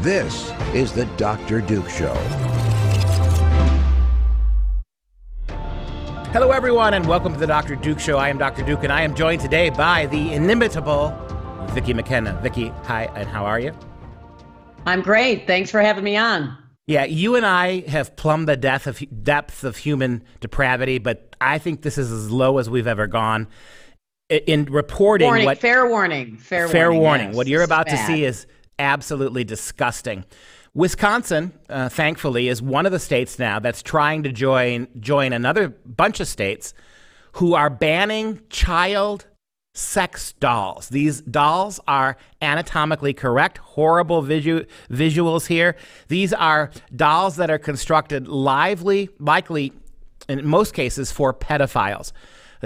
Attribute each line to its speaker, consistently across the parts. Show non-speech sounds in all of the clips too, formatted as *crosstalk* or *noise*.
Speaker 1: This is the Dr. Duke Show.
Speaker 2: Hello, everyone, and welcome to the Dr. Duke Show. I am Dr. Duke, and I am joined today by the inimitable Vicki McKenna. Vicki, hi, and how are you?
Speaker 3: I'm great. Thanks for having me on.
Speaker 2: Yeah, you and I have plumbed the depth of, depth of human depravity, but I think this is as low as we've ever gone. In reporting
Speaker 3: warning,
Speaker 2: what
Speaker 3: fair warning, fair,
Speaker 2: fair
Speaker 3: warning.
Speaker 2: warning.
Speaker 3: yes,
Speaker 2: what you're
Speaker 3: it's
Speaker 2: about to see is absolutely disgusting. Wisconsin, uh, thankfully, is one of the states now that's trying to join join another bunch of states who are banning child sex dolls. These dolls are anatomically correct, horrible visu- visuals here. These are dolls that are constructed lively, likely in most cases for pedophiles.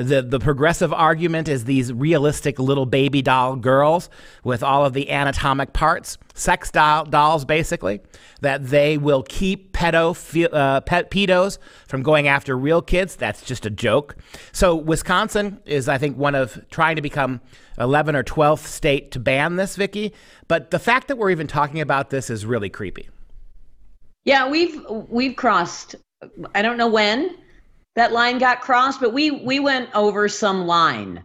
Speaker 2: The, the progressive argument is these realistic little baby doll girls with all of the anatomic parts, sex doll, dolls basically, that they will keep pedo, uh, pet pedos from going after real kids. That's just a joke. So Wisconsin is, I think, one of trying to become 11 or 12th state to ban this, Vicki. But the fact that we're even talking about this is really creepy.
Speaker 3: Yeah, we've we've crossed. I don't know when that line got crossed, but we we went over some line,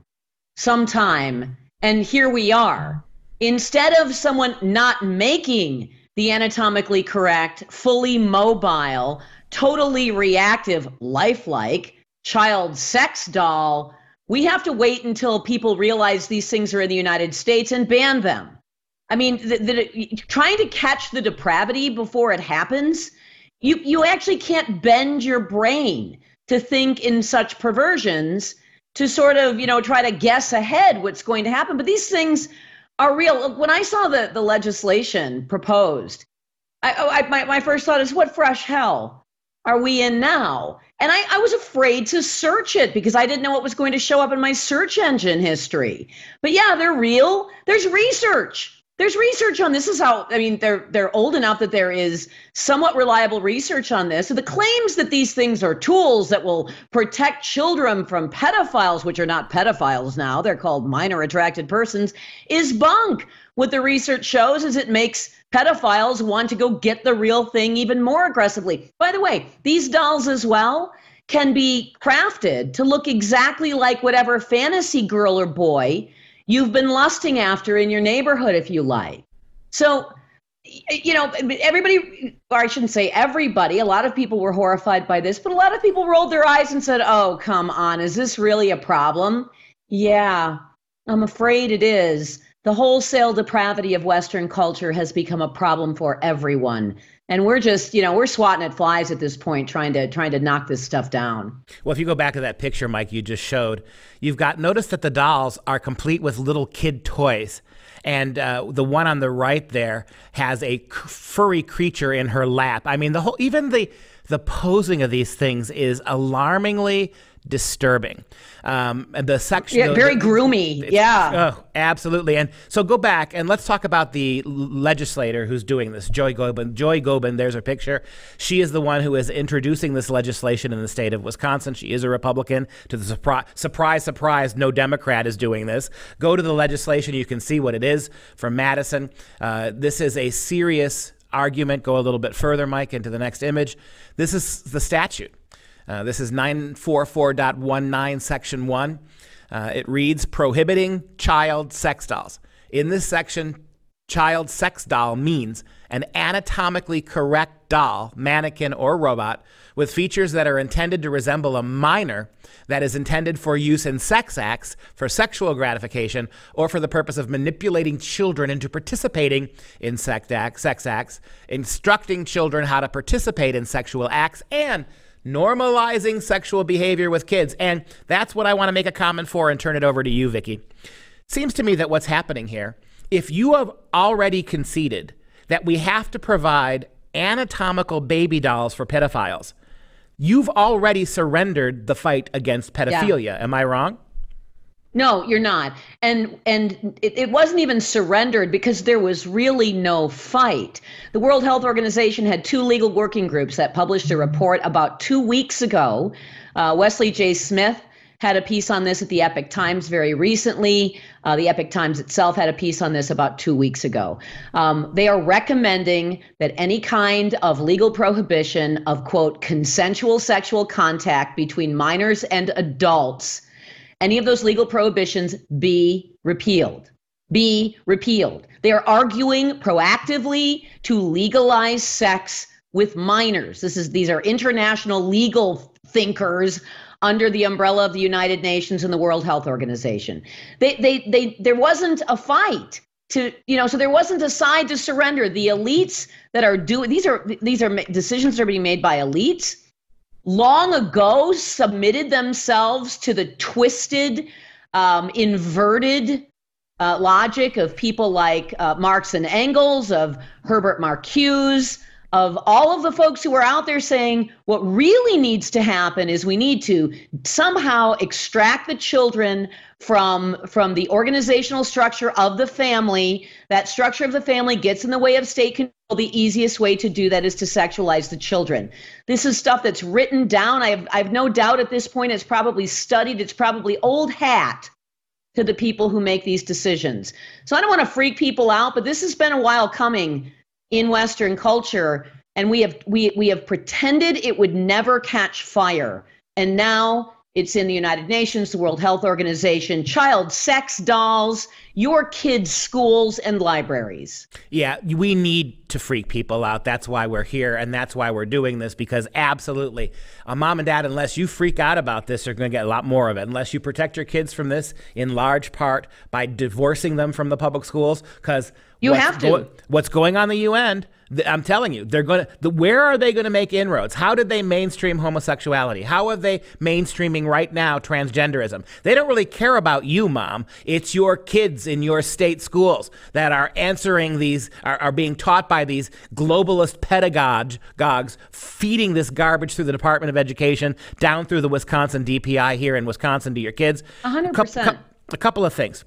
Speaker 3: sometime, and here we are. Instead of someone not making the anatomically correct, fully mobile, totally reactive, lifelike child sex doll, we have to wait until people realize these things are in the United States and ban them. I mean, the, the, trying to catch the depravity before it happens, you you actually can't bend your brain to think in such perversions to sort of you know try to guess ahead what's going to happen. But these things are real. When I saw the the legislation proposed, I, oh, I my my first thought is, what fresh hell are we in now? And I, I was afraid to search it because I didn't know what was going to show up in my search engine history. But yeah, they're real. There's research. There's research on this. Is how I mean they're they're old enough that there is somewhat reliable research on this. So the claims that these things are tools that will protect children from pedophiles, which are not pedophiles now, they're called minor attracted persons, is bunk. What the research shows is it makes pedophiles want to go get the real thing even more aggressively. By the way, these dolls as well can be crafted to look exactly like whatever fantasy girl or boy you've been lusting after in your neighborhood if you like. So, you know, everybody, or I shouldn't say everybody, a lot of people were horrified by this, but a lot of people rolled their eyes and said, oh, come on, is this really a problem? Yeah, I'm afraid it is. The wholesale depravity of Western culture has become a problem for everyone. And we're just, you know, we're swatting at flies at this point, trying to trying to knock this stuff down.
Speaker 2: Well, if you go back to that picture, Mike, you just showed, you've got notice that the dolls are complete with little kid toys. And uh, the one on the right there has a furry creature in her lap. I mean, the whole, even the the posing of these things is alarmingly disturbing. Um, and the section,
Speaker 3: yeah, very groomy. Yeah.
Speaker 2: Oh, absolutely. And so go back and let's talk about the legislator who's doing this, Joy Goeben. Joy Goeben, there's her picture. She is the one who is introducing this legislation in the state of Wisconsin. She is a Republican. To the surprise, surprise, surprise, no Democrat is doing this. Go to the legislation. You can see what it is from Madison. Uh, this is a serious argument. Go a little bit further, Mike, into the next image. This is the statute. Uh, this is 944.19, Section 1. Uh, it reads prohibiting child sex dolls. In this section, child sex doll means an anatomically correct doll, mannequin, or robot with features that are intended to resemble a minor that is intended for use in sex acts for sexual gratification or for the purpose of manipulating children into participating in sex acts, sex acts instructing children how to participate in sexual acts, and normalizing sexual behavior with kids. And that's what I want to make a comment for and turn it over to you, Vicki. Seems to me that what's happening here, if you have already conceded that we have to provide anatomical baby dolls for pedophiles, you've already surrendered the fight against pedophilia. Yeah. Am I wrong?
Speaker 3: No, you're not. And and it, it, wasn't even surrendered because there was really no fight. The World Health Organization had two legal working groups that published a report about two weeks ago. Uh, Wesley J. Smith had a piece on this at the Epoch Times very recently. Uh, the Epoch Times itself had a piece on this about two weeks ago. Um, they are recommending that any kind of legal prohibition of, quote, consensual sexual contact between minors and adults, any of those legal prohibitions be repealed. Be repealed. They are arguing proactively to legalize sex with minors. This is these are international legal thinkers under the umbrella of the United Nations and the World Health Organization. They, they, they, there wasn't a fight to, you know, so there wasn't a side to surrender. The elites that are doing these are these are decisions that are being made by elites. Long ago, submitted themselves to the twisted, um, inverted uh, logic of people like uh, Marx and Engels, of Herbert Marcuse, of all of the folks who are out there saying what really needs to happen is we need to somehow extract the children from from the organizational structure of the family. That structure of the family gets in the way of state control. The easiest way to do that is to sexualize the children. This is stuff that's written down. I have, I have no doubt at this point it's probably studied. It's probably old hat to the people who make these decisions. So i don't want to freak people out but this has been a while coming in Western culture, and we have we we have pretended it would never catch fire, and now it's in the United Nations, the World Health Organization, child sex dolls, your kids' schools and libraries.
Speaker 2: Yeah, we need to freak people out. That's why we're here, and that's why we're doing this, because absolutely, uh, mom and dad, unless you freak out about this, are going to get a lot more of it. Unless you protect your kids from this, in large part by divorcing them from the public schools, because
Speaker 3: you have to. Go,
Speaker 2: what's going on the UN? I'm telling you, they're going to. The, where are they going to make inroads? How did they mainstream homosexuality? How are they mainstreaming right now transgenderism? They don't really care about you, mom. It's your kids in your state schools that are answering these, are, are being taught by these globalist pedagogues, feeding this garbage through the Department of Education down through the Wisconsin DPI here in Wisconsin to your kids.
Speaker 3: 100%.
Speaker 2: a couple of things.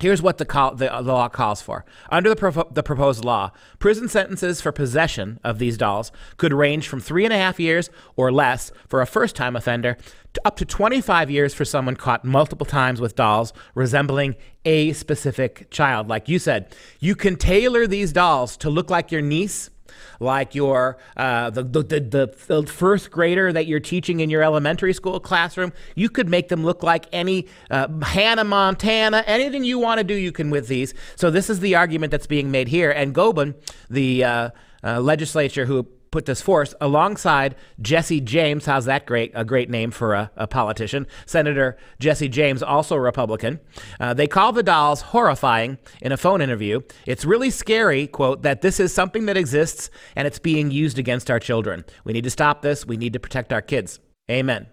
Speaker 2: Here's what the, call, the, the, law calls for. Under the, the proposed law, prison sentences for possession of these dolls could range from three and a half years or less for a first time offender to up to 25 years for someone caught multiple times with dolls resembling a specific child. Like you said, you can tailor these dolls to look like your niece like your uh, the, the, the, the first grader that you're teaching in your elementary school classroom. You could make them look like any uh, Hannah Montana. Anything you want to do, you can with these. So this is the argument that's being made here. And Goeben, the uh, uh legislature who put this forth alongside Jesse James. How's that great? A great name for a, a politician. Senator Jesse James, also a Republican. Uh, they call the dolls horrifying in a phone interview. It's really scary, quote, that this is something that exists and it's being used against our children. We need to stop this. We need to protect our kids. Amen.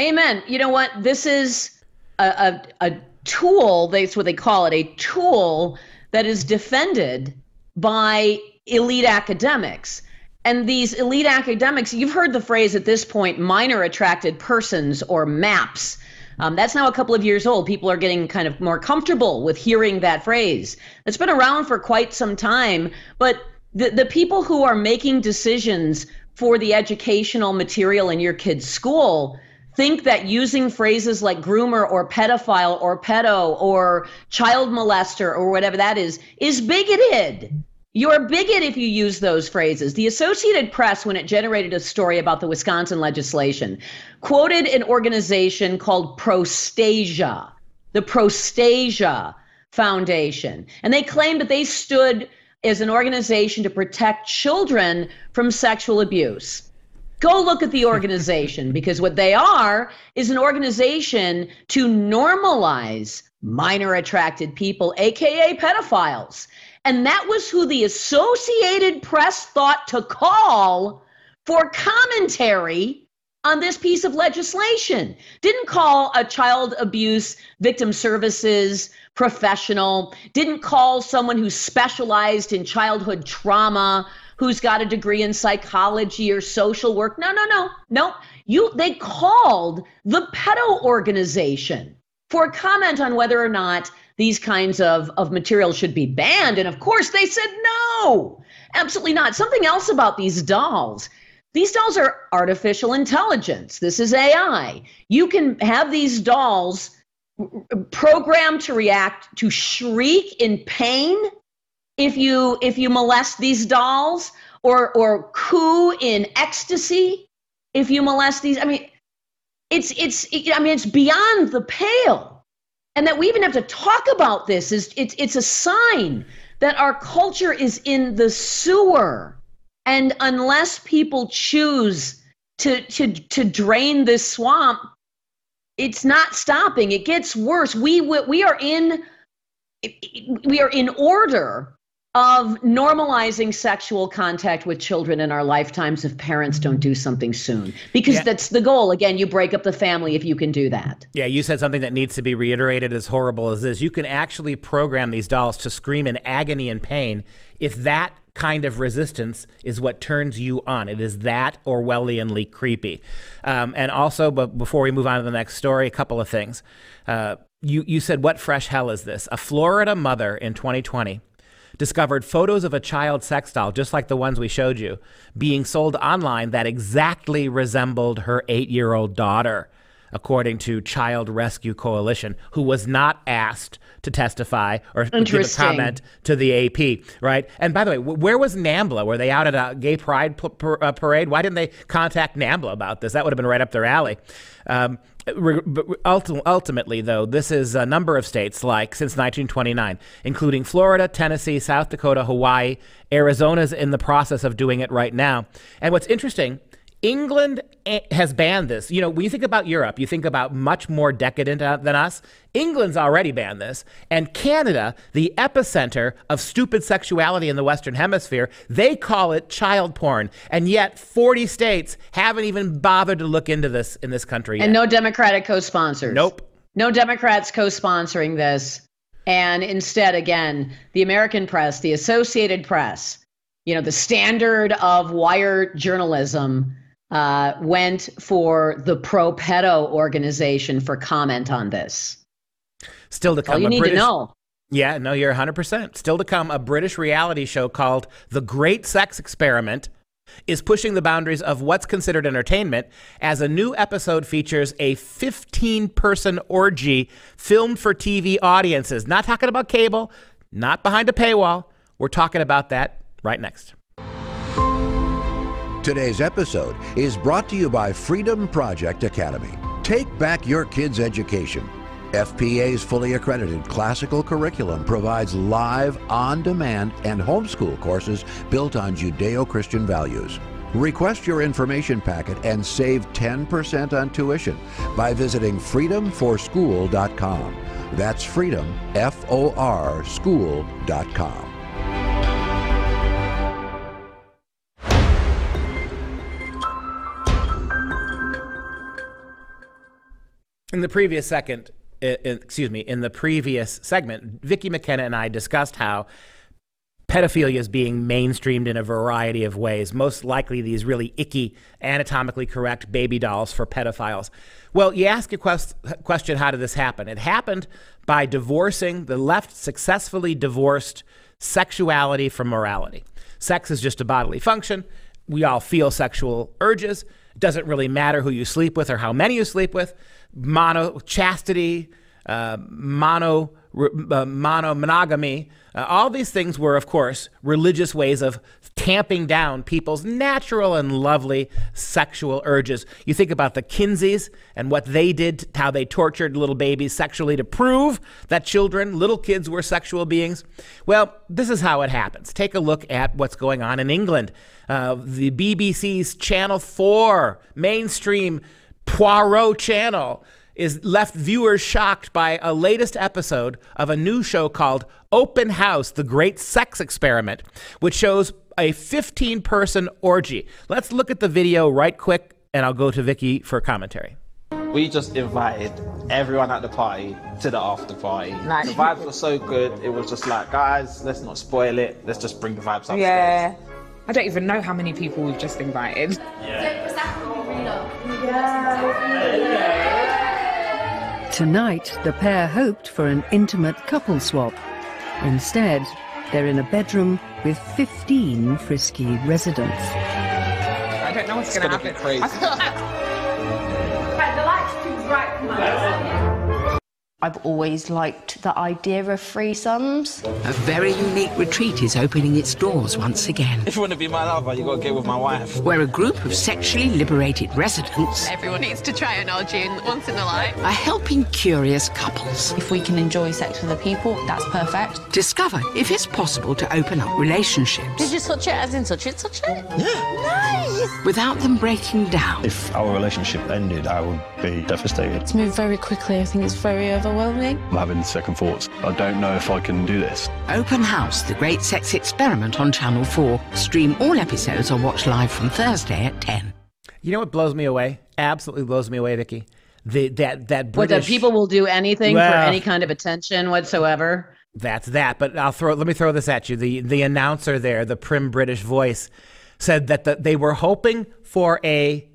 Speaker 3: Amen. You know what? This is a, a, a tool, that's what they call it, a tool that is defended by elite academics. And these elite academics, you've heard the phrase at this point, minor attracted persons or MAPS. Um, that's now a couple of years old. People are getting kind of more comfortable with hearing that phrase. It's been around for quite some time, but the, the people who are making decisions for the educational material in your kid's school think that using phrases like groomer or pedophile or pedo or child molester or whatever that is is bigoted. You're a bigot if you use those phrases. The Associated Press, when it generated a story about the Wisconsin legislation, quoted an organization called Prostasia, the Prostasia Foundation. And they claimed that they stood as an organization to protect children from sexual abuse. Go look at the *laughs* organization because what they are is an organization to normalize minor attracted people, AKA pedophiles. And that was who the Associated Press thought to call for commentary on this piece of legislation. Didn't call a child abuse victim services professional, didn't call someone who specialized in childhood trauma, who's got a degree in psychology or social work. No, no, no. No. You they called the pedo organization for comment on whether or not these kinds of, of materials should be banned. And of course, they said no, absolutely not. Something else about these dolls. these dolls are artificial intelligence. This is AI. You can have these dolls programmed to react to shriek in pain if you if you molest these dolls or or coo in ecstasy if you molest these i mean it's it's i mean it's beyond the pale and that we even have to talk about this is it's it's a sign that our culture is in the sewer. And unless people choose to to to drain this swamp it's not stopping. It gets worse. We we are in we are in order of normalizing sexual contact with children in our lifetimes if parents don't do something soon because yeah. that's the goal again you break up the family if you can do that
Speaker 2: yeah you said something that needs to be reiterated as horrible as this you can actually program these dolls to scream in agony and pain if that kind of resistance is what turns you on. It is that Orwellianly creepy. Um, and also, but before we move on to the next story, a couple of things. Uh, you, you said, What fresh hell is this? A Florida mother in 2020 discovered photos of a child sex doll, just like the ones we showed you, being sold online that exactly resembled her eight year old daughter, according to Child Rescue Coalition, who was not asked to testify or give a comment to the AP, right? And by the way, where was NAMBLA? Were they out at a gay pride p- p- uh, parade? Why didn't they contact NAMBLA about this? That would have been right up their alley. Um, ultimately, though, this is a number of states like since 1929, including Florida, Tennessee, South Dakota, Hawaii, Arizona's in the process of doing it right now. And what's interesting England eh, has banned this. You know, when you think about Europe, you think about much more decadent uh, than us. England's already banned this. And Canada, the epicenter of stupid sexuality in the Western Hemisphere, they call it child porn. And yet 40 states haven't even bothered to look into this in this country yet.
Speaker 3: And no Democratic co sponsors.
Speaker 2: Nope.
Speaker 3: No Democrats co sponsoring this. And instead, again, the American press, the Associated Press, you know, the standard of wire journalism uh, went for the pro pedo organization for comment on this.
Speaker 2: Still to come.
Speaker 3: All you need
Speaker 2: British,
Speaker 3: to know.
Speaker 2: Yeah, no, you're 100%. Still to come, a British reality show called The Great Sex Experiment is pushing the boundaries of what's considered entertainment as a new episode features a 15 person orgy filmed for TV audiences. Not talking about cable, not behind a paywall. We're talking about that right next.
Speaker 1: Today's episode is brought to you by Freedom Project Academy. Take back your kids' education. FPA's fully accredited classical curriculum provides live, on demand, and homeschool courses built on Judeo Christian values. Request your information packet and save 10% on tuition by visiting freedomforschool.com. That's freedom, F O R, school.com.
Speaker 2: In the previous second, excuse me, in the previous segment, Vicki McKenna and I discussed how pedophilia is being mainstreamed in a variety of ways. Most likely, these really icky, anatomically correct baby dolls for pedophiles. Well, you ask your quest- question how did this happen? It happened by divorcing, the left successfully divorced sexuality from morality. Sex is just a bodily function. We all feel sexual urges. It doesn't really matter who you sleep with or how many you sleep with mono chastity, uh, mono uh, mono monogamy. Uh, all these things were, of course, religious ways of tamping down people's natural and lovely sexual urges. You think about the Kinseys and what they did, how they tortured little babies sexually to prove that children, little kids, were sexual beings. Well, this is how it happens. Take a look at what's going on in England. Uh, the BBC's Channel 4 mainstream Poirot channel is left viewers shocked by a latest episode of a new show called Open House The Great Sex Experiment, which shows a 15 person orgy. Let's look at the video right quick, and I'll go to Vicki for commentary.
Speaker 4: We just invited everyone at the party to the after party. Nice. The vibes were so good, it was just like, guys, let's not spoil it, let's just bring the vibes upstairs.
Speaker 5: Yeah. I don't even know how many people we've just invited. Yeah.
Speaker 6: Tonight, the pair hoped for an intimate couple swap. Instead, they're in a bedroom with 15 frisky residents.
Speaker 5: I don't know what's going to
Speaker 4: gonna be
Speaker 5: happen.
Speaker 4: crazy.
Speaker 5: I feel like-
Speaker 7: the light's too bright for my
Speaker 8: I've always liked the idea of free sums.
Speaker 9: A very unique retreat is opening its doors once again,
Speaker 4: If you want to be my lover, you've got to get with my wife.
Speaker 9: where a group of sexually liberated residents
Speaker 10: Everyone needs to try an orgy once in a life.
Speaker 9: are helping curious couples
Speaker 8: If we can enjoy sex with other people, that's perfect.
Speaker 9: Discover if it's possible to open up relationships
Speaker 10: Did you touch it as in touch it, touch it? Yeah. Nice!
Speaker 9: without them breaking down.
Speaker 11: If our relationship ended, I would be devastated.
Speaker 8: It's moved very quickly. I think it's very overwhelming.
Speaker 11: I'm having second thoughts. I don't know if I can do this.
Speaker 9: Open House, the Great Sex Experiment on Channel 4. Stream all episodes or watch live from Thursday at 10.
Speaker 2: You know what blows me away? Absolutely blows me away, Vicki. The that that
Speaker 3: What
Speaker 2: British
Speaker 3: that people will do anything for any kind of attention whatsoever.
Speaker 2: That's that. But I'll throw. Let me throw this at you. The the announcer there, the prim British voice, said that the, they were hoping for a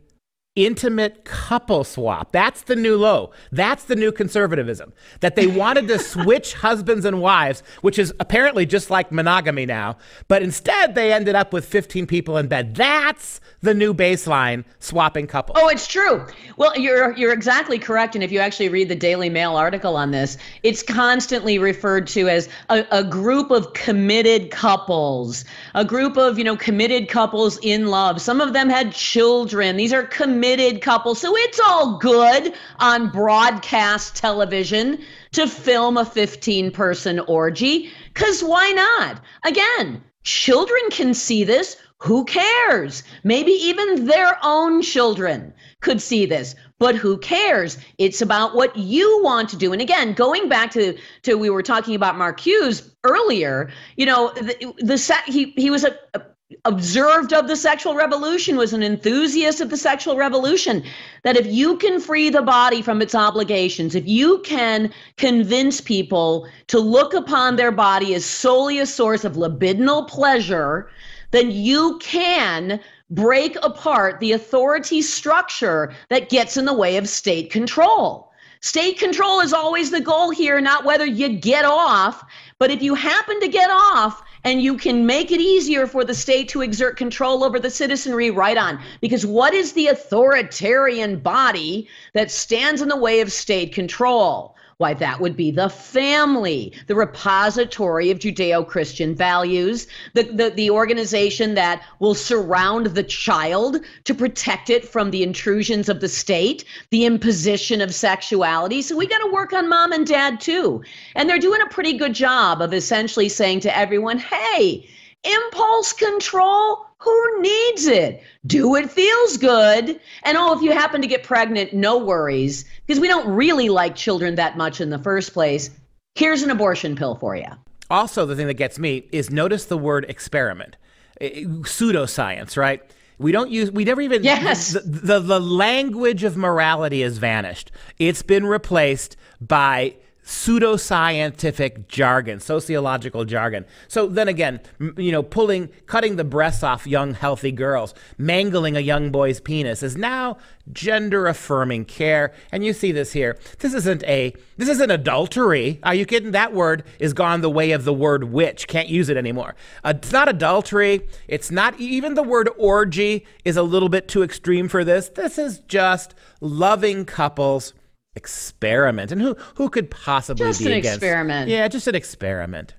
Speaker 2: intimate couple swap. That's the new low. That's the new conservatism. That they wanted to *laughs* switch husbands and wives, which is apparently just like monogamy now. But instead, they ended up with 15 people in bed. That's the new baseline swapping couples.
Speaker 3: Oh, it's true. Well, you're you're exactly correct. And if you actually read the Daily Mail article on this, it's constantly referred to as a, a group of committed couples, a group of you know committed couples in love. Some of them had children. These are committed couples, so it's all good on broadcast television to film a 15 person orgy. Cause why not? Again, children can see this. Who cares? Maybe even their own children could see this. But who cares? It's about what you want to do. And again, going back to to we were talking about Marcuse earlier. You know, the, the he he was a, a observed of the sexual revolution was an enthusiast of the sexual revolution that if you can free the body from its obligations if you can convince people to look upon their body as solely a source of libidinal pleasure then you can break apart the authority structure that gets in the way of state control. State control is always the goal here, not whether you get off. But if you happen to get off and you can make it easier for the state to exert control over the citizenry, right on. Because what is the authoritarian body that stands in the way of state control? Why, that would be the family, the repository of Judeo Christian values, the, the, the organization that will surround the child to protect it from the intrusions of the state, the imposition of sexuality. So we got to work on mom and dad too. And they're doing a pretty good job of essentially saying to everyone, hey, impulse control who needs it? Do it feels good. And oh, if you happen to get pregnant, no worries, because we don't really like children that much in the first place. Here's an abortion pill for you.
Speaker 2: Also, the thing that gets me is notice the word experiment, pseudoscience, right? We don't use, we never even,
Speaker 3: Yes.
Speaker 2: the, the, the language of morality has vanished. It's been replaced by pseudoscientific jargon, sociological jargon. So then again, you know, pulling, cutting the breasts off young, healthy girls, mangling a young boy's penis is now gender affirming care. And you see this here. This isn't a, this isn't adultery. Are you kidding? That word is gone the way of the word witch. Can't use it anymore. Uh, it's not adultery. It's not, even the word orgy is a little bit too extreme for this. This is just loving couples experiment. And who who could possibly
Speaker 3: Just
Speaker 2: be
Speaker 3: an
Speaker 2: against?
Speaker 3: experiment.
Speaker 2: Yeah, just an experiment.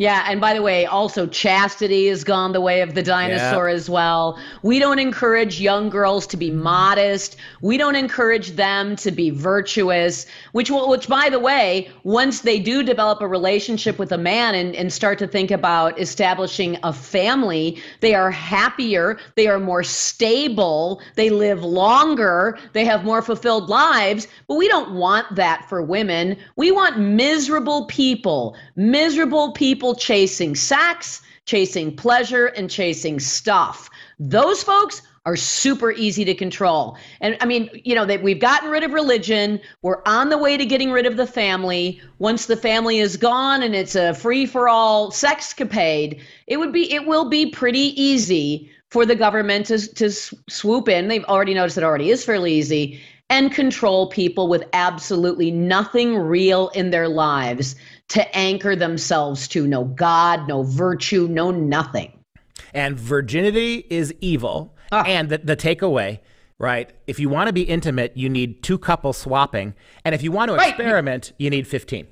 Speaker 3: Yeah, and by the way, also chastity has gone the way of the dinosaur as well. We don't encourage young girls to be modest. We don't encourage them to be virtuous, which will, which by the way, once they do develop a relationship with a man and, and start to think about establishing a family, they are happier, they are more stable, they live longer, they have more fulfilled lives, but we don't want that for women. We want miserable people, miserable people chasing sex, chasing pleasure, and chasing stuff. Those folks are super easy to control. And I mean, you know, that we've gotten rid of religion. We're on the way to getting rid of the family. Once the family is gone and it's a free for all sexcapade, it would be it will be pretty easy for the government to to swoop in. They've already noticed it already is fairly easy and control people with absolutely nothing real in their lives to anchor themselves to no God, no virtue, no nothing.
Speaker 2: And virginity is evil. And the, the takeaway, right? If you want to be intimate, you need two couples swapping. And if you want to
Speaker 3: Right.
Speaker 2: experiment, you need 15.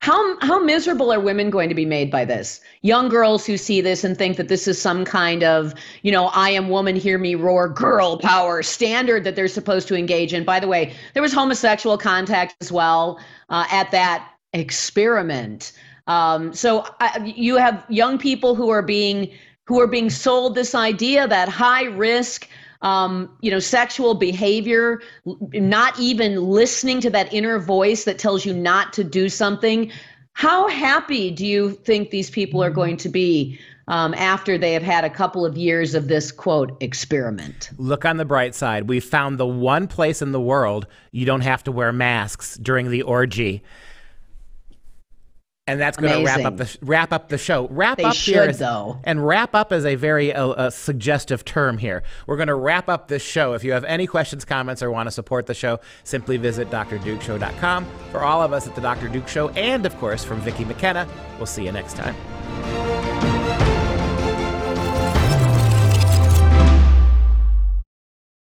Speaker 3: How how miserable are women going to be made by this? Young girls who see this and think that this is some kind of, you know, I am woman, hear me roar, girl power standard that they're supposed to engage in. By the way, there was homosexual contact as well uh, at that experiment. Um, so I, you have young people who are being who are being sold this idea that high risk um, you know, sexual behavior, not even listening to that inner voice that tells you not to do something. How happy do you think these people are going to be um, after they have had a couple of years of this quote experiment?
Speaker 2: Look on the bright side. We found the one place in the world you don't have to wear masks during the orgy. And that's going to wrap up the wrap up the show. Wrap
Speaker 3: They
Speaker 2: up here
Speaker 3: should,
Speaker 2: is-
Speaker 3: though.
Speaker 2: and wrap up is a very uh, uh, suggestive term here. We're going to wrap up this show. If you have any questions, comments, or want to support the show, simply visit drdukeshow.com. For all of us at the Dr. Duke Show, and of course from Vicki McKenna, we'll see you next time.